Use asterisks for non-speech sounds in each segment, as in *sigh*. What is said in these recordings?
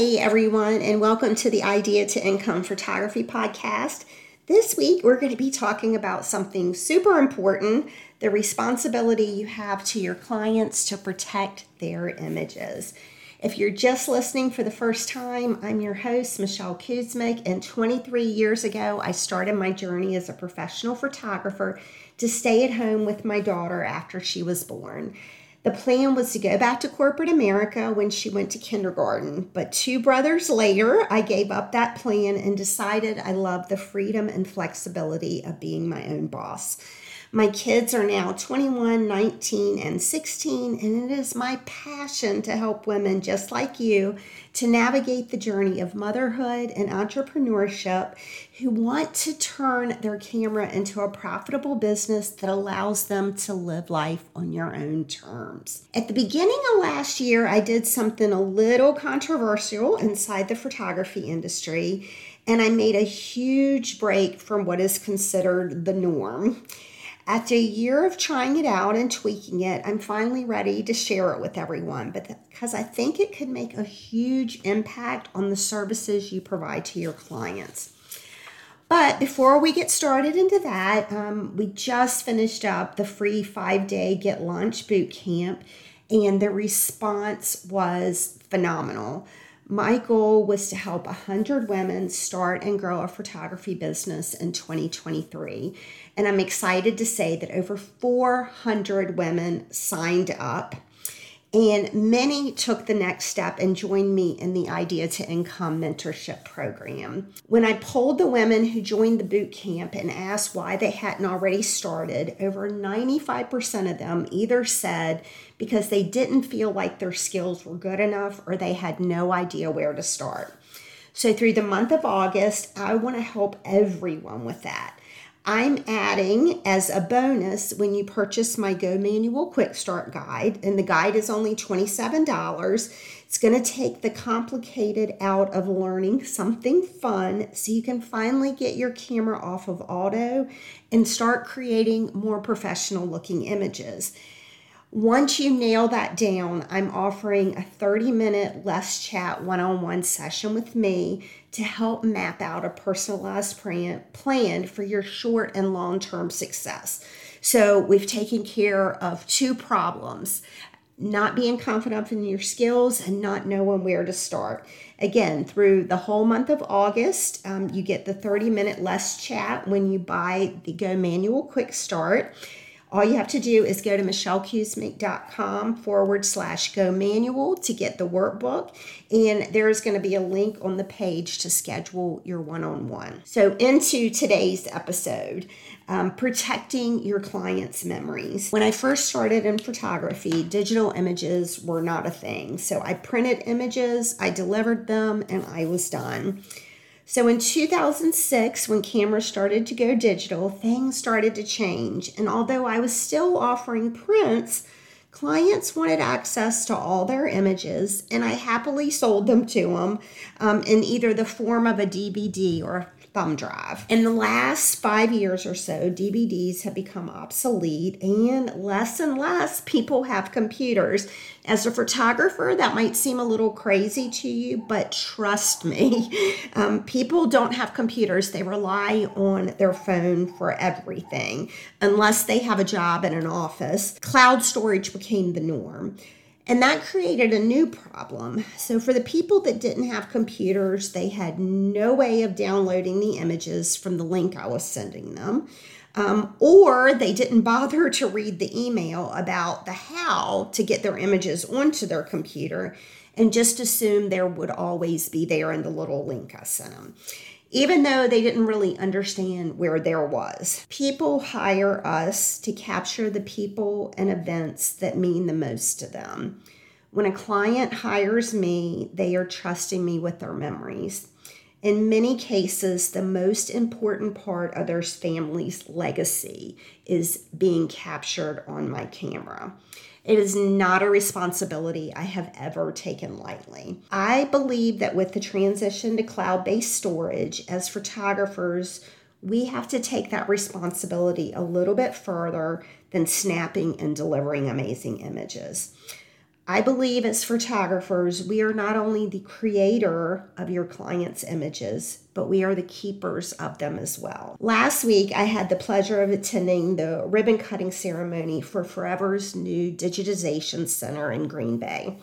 Hey everyone, and welcome to the Idea to Income Photography Podcast. This week we're going to be talking about something super important the responsibility you have to your clients to protect their images. If you're just listening for the first time, I'm your host, Michelle Kuzmick, and 23 years ago, I started my journey as a professional photographer to stay at home with my daughter after she was born. The plan was to go back to corporate America when she went to kindergarten, but two brothers later, I gave up that plan and decided I love the freedom and flexibility of being my own boss. My kids are now 21, 19, and 16, and it is my passion to help women just like you to navigate the journey of motherhood and entrepreneurship who want to turn their camera into a profitable business that allows them to live life on your own terms. At the beginning of last year, I did something a little controversial inside the photography industry, and I made a huge break from what is considered the norm. After a year of trying it out and tweaking it, I'm finally ready to share it with everyone because I think it could make a huge impact on the services you provide to your clients. But before we get started into that, um, we just finished up the free five day Get Lunch boot camp, and the response was phenomenal. My goal was to help 100 women start and grow a photography business in 2023. And I'm excited to say that over 400 women signed up. And many took the next step and joined me in the Idea to Income mentorship program. When I polled the women who joined the boot camp and asked why they hadn't already started, over 95% of them either said because they didn't feel like their skills were good enough or they had no idea where to start. So, through the month of August, I want to help everyone with that. I'm adding as a bonus when you purchase my Go Manual Quick Start Guide, and the guide is only $27. It's going to take the complicated out of learning something fun so you can finally get your camera off of auto and start creating more professional looking images. Once you nail that down, I'm offering a 30 minute let's chat one on one session with me to help map out a personalized plan for your short and long term success. So, we've taken care of two problems not being confident in your skills and not knowing where to start. Again, through the whole month of August, um, you get the 30 minute let's chat when you buy the Go Manual Quick Start. All you have to do is go to michellekuzmick.com forward slash go manual to get the workbook. And there's going to be a link on the page to schedule your one on one. So, into today's episode. Um, protecting your clients' memories. When I first started in photography, digital images were not a thing. So I printed images, I delivered them, and I was done. So in 2006, when cameras started to go digital, things started to change. And although I was still offering prints, clients wanted access to all their images, and I happily sold them to them um, in either the form of a DVD or thumb drive. In the last five years or so, DVDs have become obsolete and less and less people have computers. As a photographer, that might seem a little crazy to you, but trust me, *laughs* um, people don't have computers. They rely on their phone for everything unless they have a job in an office. Cloud storage became the norm. And that created a new problem. So, for the people that didn't have computers, they had no way of downloading the images from the link I was sending them. Um, or they didn't bother to read the email about the how to get their images onto their computer and just assume there would always be there in the little link I sent them even though they didn't really understand where there was. People hire us to capture the people and events that mean the most to them. When a client hires me, they are trusting me with their memories. In many cases, the most important part of their family's legacy is being captured on my camera. It is not a responsibility I have ever taken lightly. I believe that with the transition to cloud based storage, as photographers, we have to take that responsibility a little bit further than snapping and delivering amazing images. I believe as photographers, we are not only the creator of your clients' images, but we are the keepers of them as well. Last week, I had the pleasure of attending the ribbon cutting ceremony for Forever's new digitization center in Green Bay.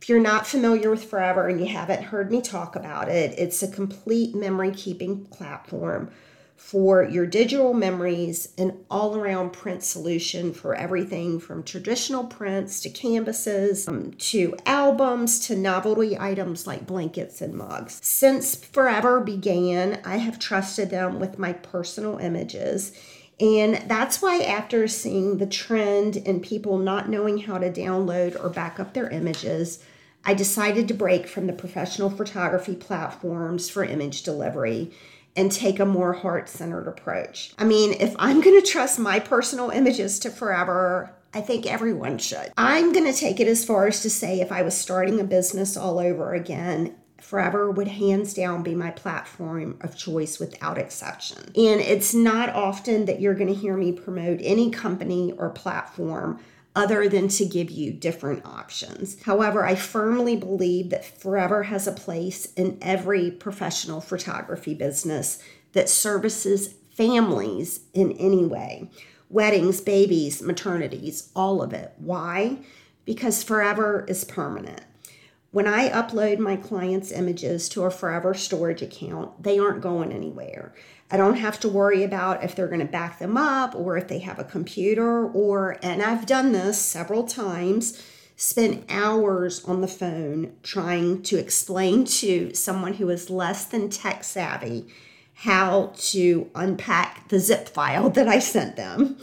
If you're not familiar with Forever and you haven't heard me talk about it, it's a complete memory keeping platform for your digital memories, an all around print solution for everything from traditional prints to canvases um, to albums to novelty items like blankets and mugs. Since Forever began, I have trusted them with my personal images. And that's why, after seeing the trend in people not knowing how to download or back up their images, I decided to break from the professional photography platforms for image delivery and take a more heart centered approach. I mean, if I'm going to trust my personal images to forever, I think everyone should. I'm going to take it as far as to say if I was starting a business all over again, Forever would hands down be my platform of choice without exception. And it's not often that you're going to hear me promote any company or platform other than to give you different options. However, I firmly believe that Forever has a place in every professional photography business that services families in any way weddings, babies, maternities, all of it. Why? Because Forever is permanent. When I upload my clients' images to a Forever storage account, they aren't going anywhere. I don't have to worry about if they're going to back them up or if they have a computer or, and I've done this several times, spent hours on the phone trying to explain to someone who is less than tech savvy how to unpack the zip file *laughs* that I sent them.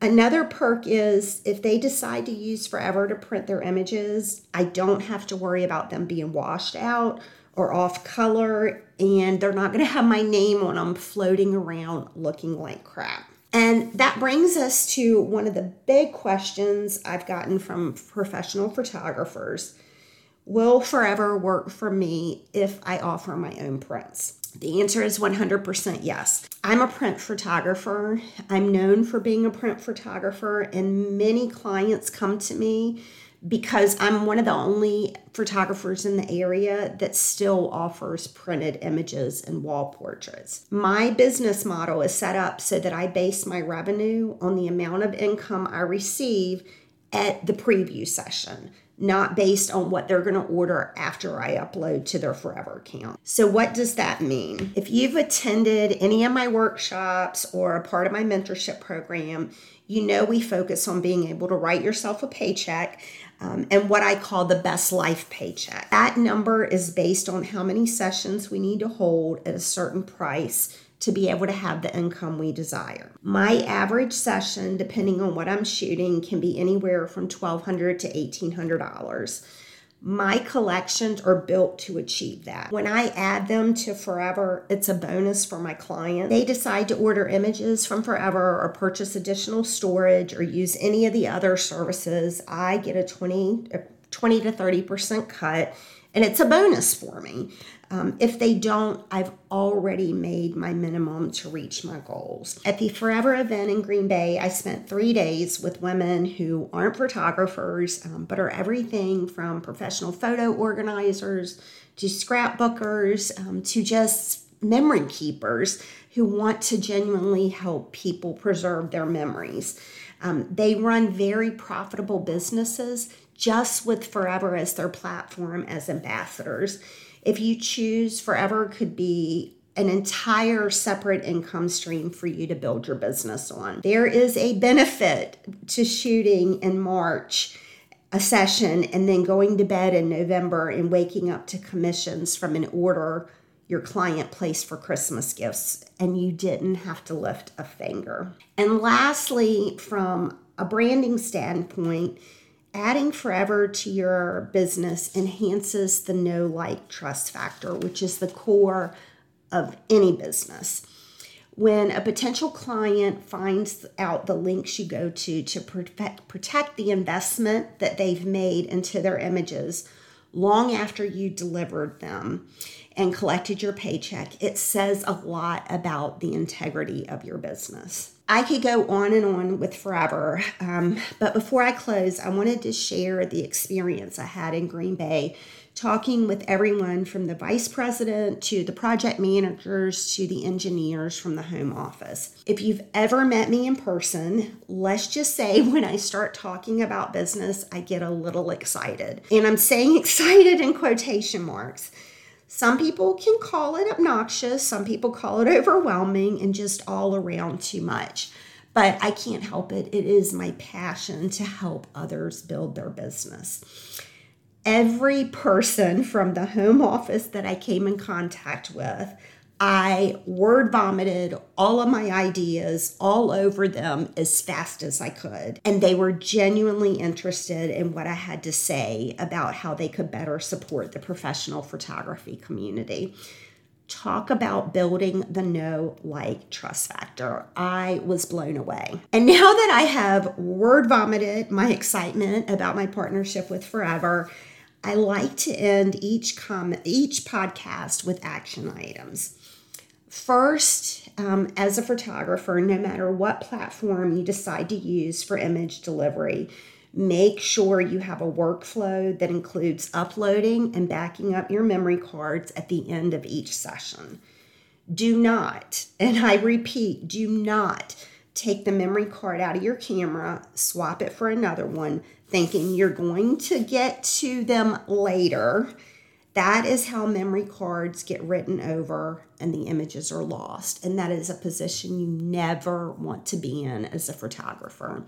Another perk is if they decide to use Forever to print their images, I don't have to worry about them being washed out or off color, and they're not going to have my name on them floating around looking like crap. And that brings us to one of the big questions I've gotten from professional photographers Will Forever work for me if I offer my own prints? The answer is 100% yes. I'm a print photographer. I'm known for being a print photographer, and many clients come to me because I'm one of the only photographers in the area that still offers printed images and wall portraits. My business model is set up so that I base my revenue on the amount of income I receive at the preview session, not based on what they're going to order after I upload to their Forever account. So, what does that mean? If you've attended any of my workshops or a part of my mentorship program, you know we focus on being able to write yourself a paycheck um, and what I call the best life paycheck. That number is based on how many sessions we need to hold at a certain price to be able to have the income we desire. My average session, depending on what I'm shooting, can be anywhere from 1,200 to $1,800. My collections are built to achieve that. When I add them to Forever, it's a bonus for my client. They decide to order images from Forever or purchase additional storage or use any of the other services. I get a 20, a 20 to 30% cut and it's a bonus for me. Um, if they don't, I've already made my minimum to reach my goals. At the Forever event in Green Bay, I spent three days with women who aren't photographers, um, but are everything from professional photo organizers to scrapbookers um, to just memory keepers who want to genuinely help people preserve their memories. Um, they run very profitable businesses just with Forever as their platform as ambassadors. If you choose, Forever could be an entire separate income stream for you to build your business on. There is a benefit to shooting in March a session and then going to bed in November and waking up to commissions from an order your client placed for Christmas gifts and you didn't have to lift a finger. And lastly, from a branding standpoint, adding forever to your business enhances the no like trust factor which is the core of any business when a potential client finds out the links you go to to protect, protect the investment that they've made into their images long after you delivered them and collected your paycheck, it says a lot about the integrity of your business. I could go on and on with forever, um, but before I close, I wanted to share the experience I had in Green Bay talking with everyone from the vice president to the project managers to the engineers from the home office. If you've ever met me in person, let's just say *laughs* when I start talking about business, I get a little excited. And I'm saying *laughs* excited in quotation marks. Some people can call it obnoxious, some people call it *laughs* overwhelming, and just all around too much. But I can't help it. It is my passion to help others build their business every person from the home office that I came in contact with, I word vomited all of my ideas all over them as fast as I could. And they were genuinely interested in what I had to say about how they could better support the professional photography community. Talk about building the know, like, trust factor. I was blown away. And now that I have word vomited my excitement about my partnership with Forever, I like to end each comment, each podcast with action items. First, um, as a photographer, no matter what platform you decide to use for image delivery, make sure you have a workflow that includes uploading and backing up your memory cards at the end of each session. Do not, and I repeat, do not take the memory card out of your camera, swap it for another one, thinking you're going to get to them later. That is how memory cards get written over and the images are lost. And that is a position you never want to be in as a photographer.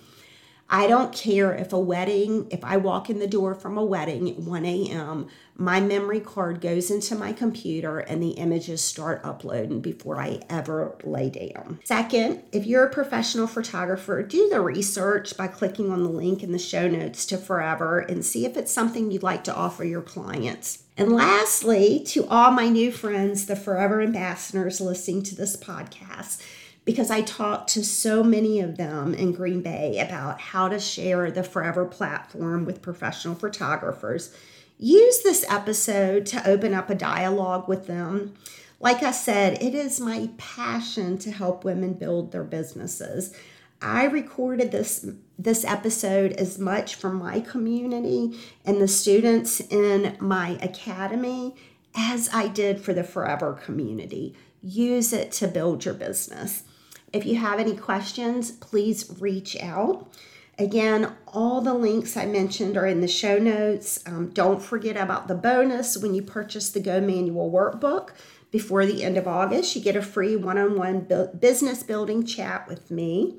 I don't care if a wedding, if I walk in the door from a wedding at 1 a.m., my memory card goes into my computer and the images start uploading before I ever lay down. Second, if you're a professional photographer, do the research by clicking on the link in the show notes to Forever and see if it's something you'd like to offer your clients. And lastly, to all my new friends, the Forever Ambassadors listening to this podcast, because I talked to so many of them in Green Bay about how to share the Forever platform with professional photographers. Use this episode to open up a dialogue with them. Like I said, it is my passion to help women build their businesses. I recorded this this episode as much for my community and the students in my academy as I did for the Forever community. Use it to build your business. If you have any questions, please reach out. Again, all the links I mentioned are in the show notes. Um, don't forget about the bonus when you purchase the Go Manual workbook before the end of August. You get a free one on one business building chat with me.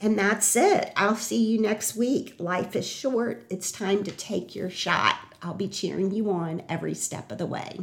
And that's it. I'll see you next week. Life is short. It's time to take your shot. I'll be cheering you on every step of the way.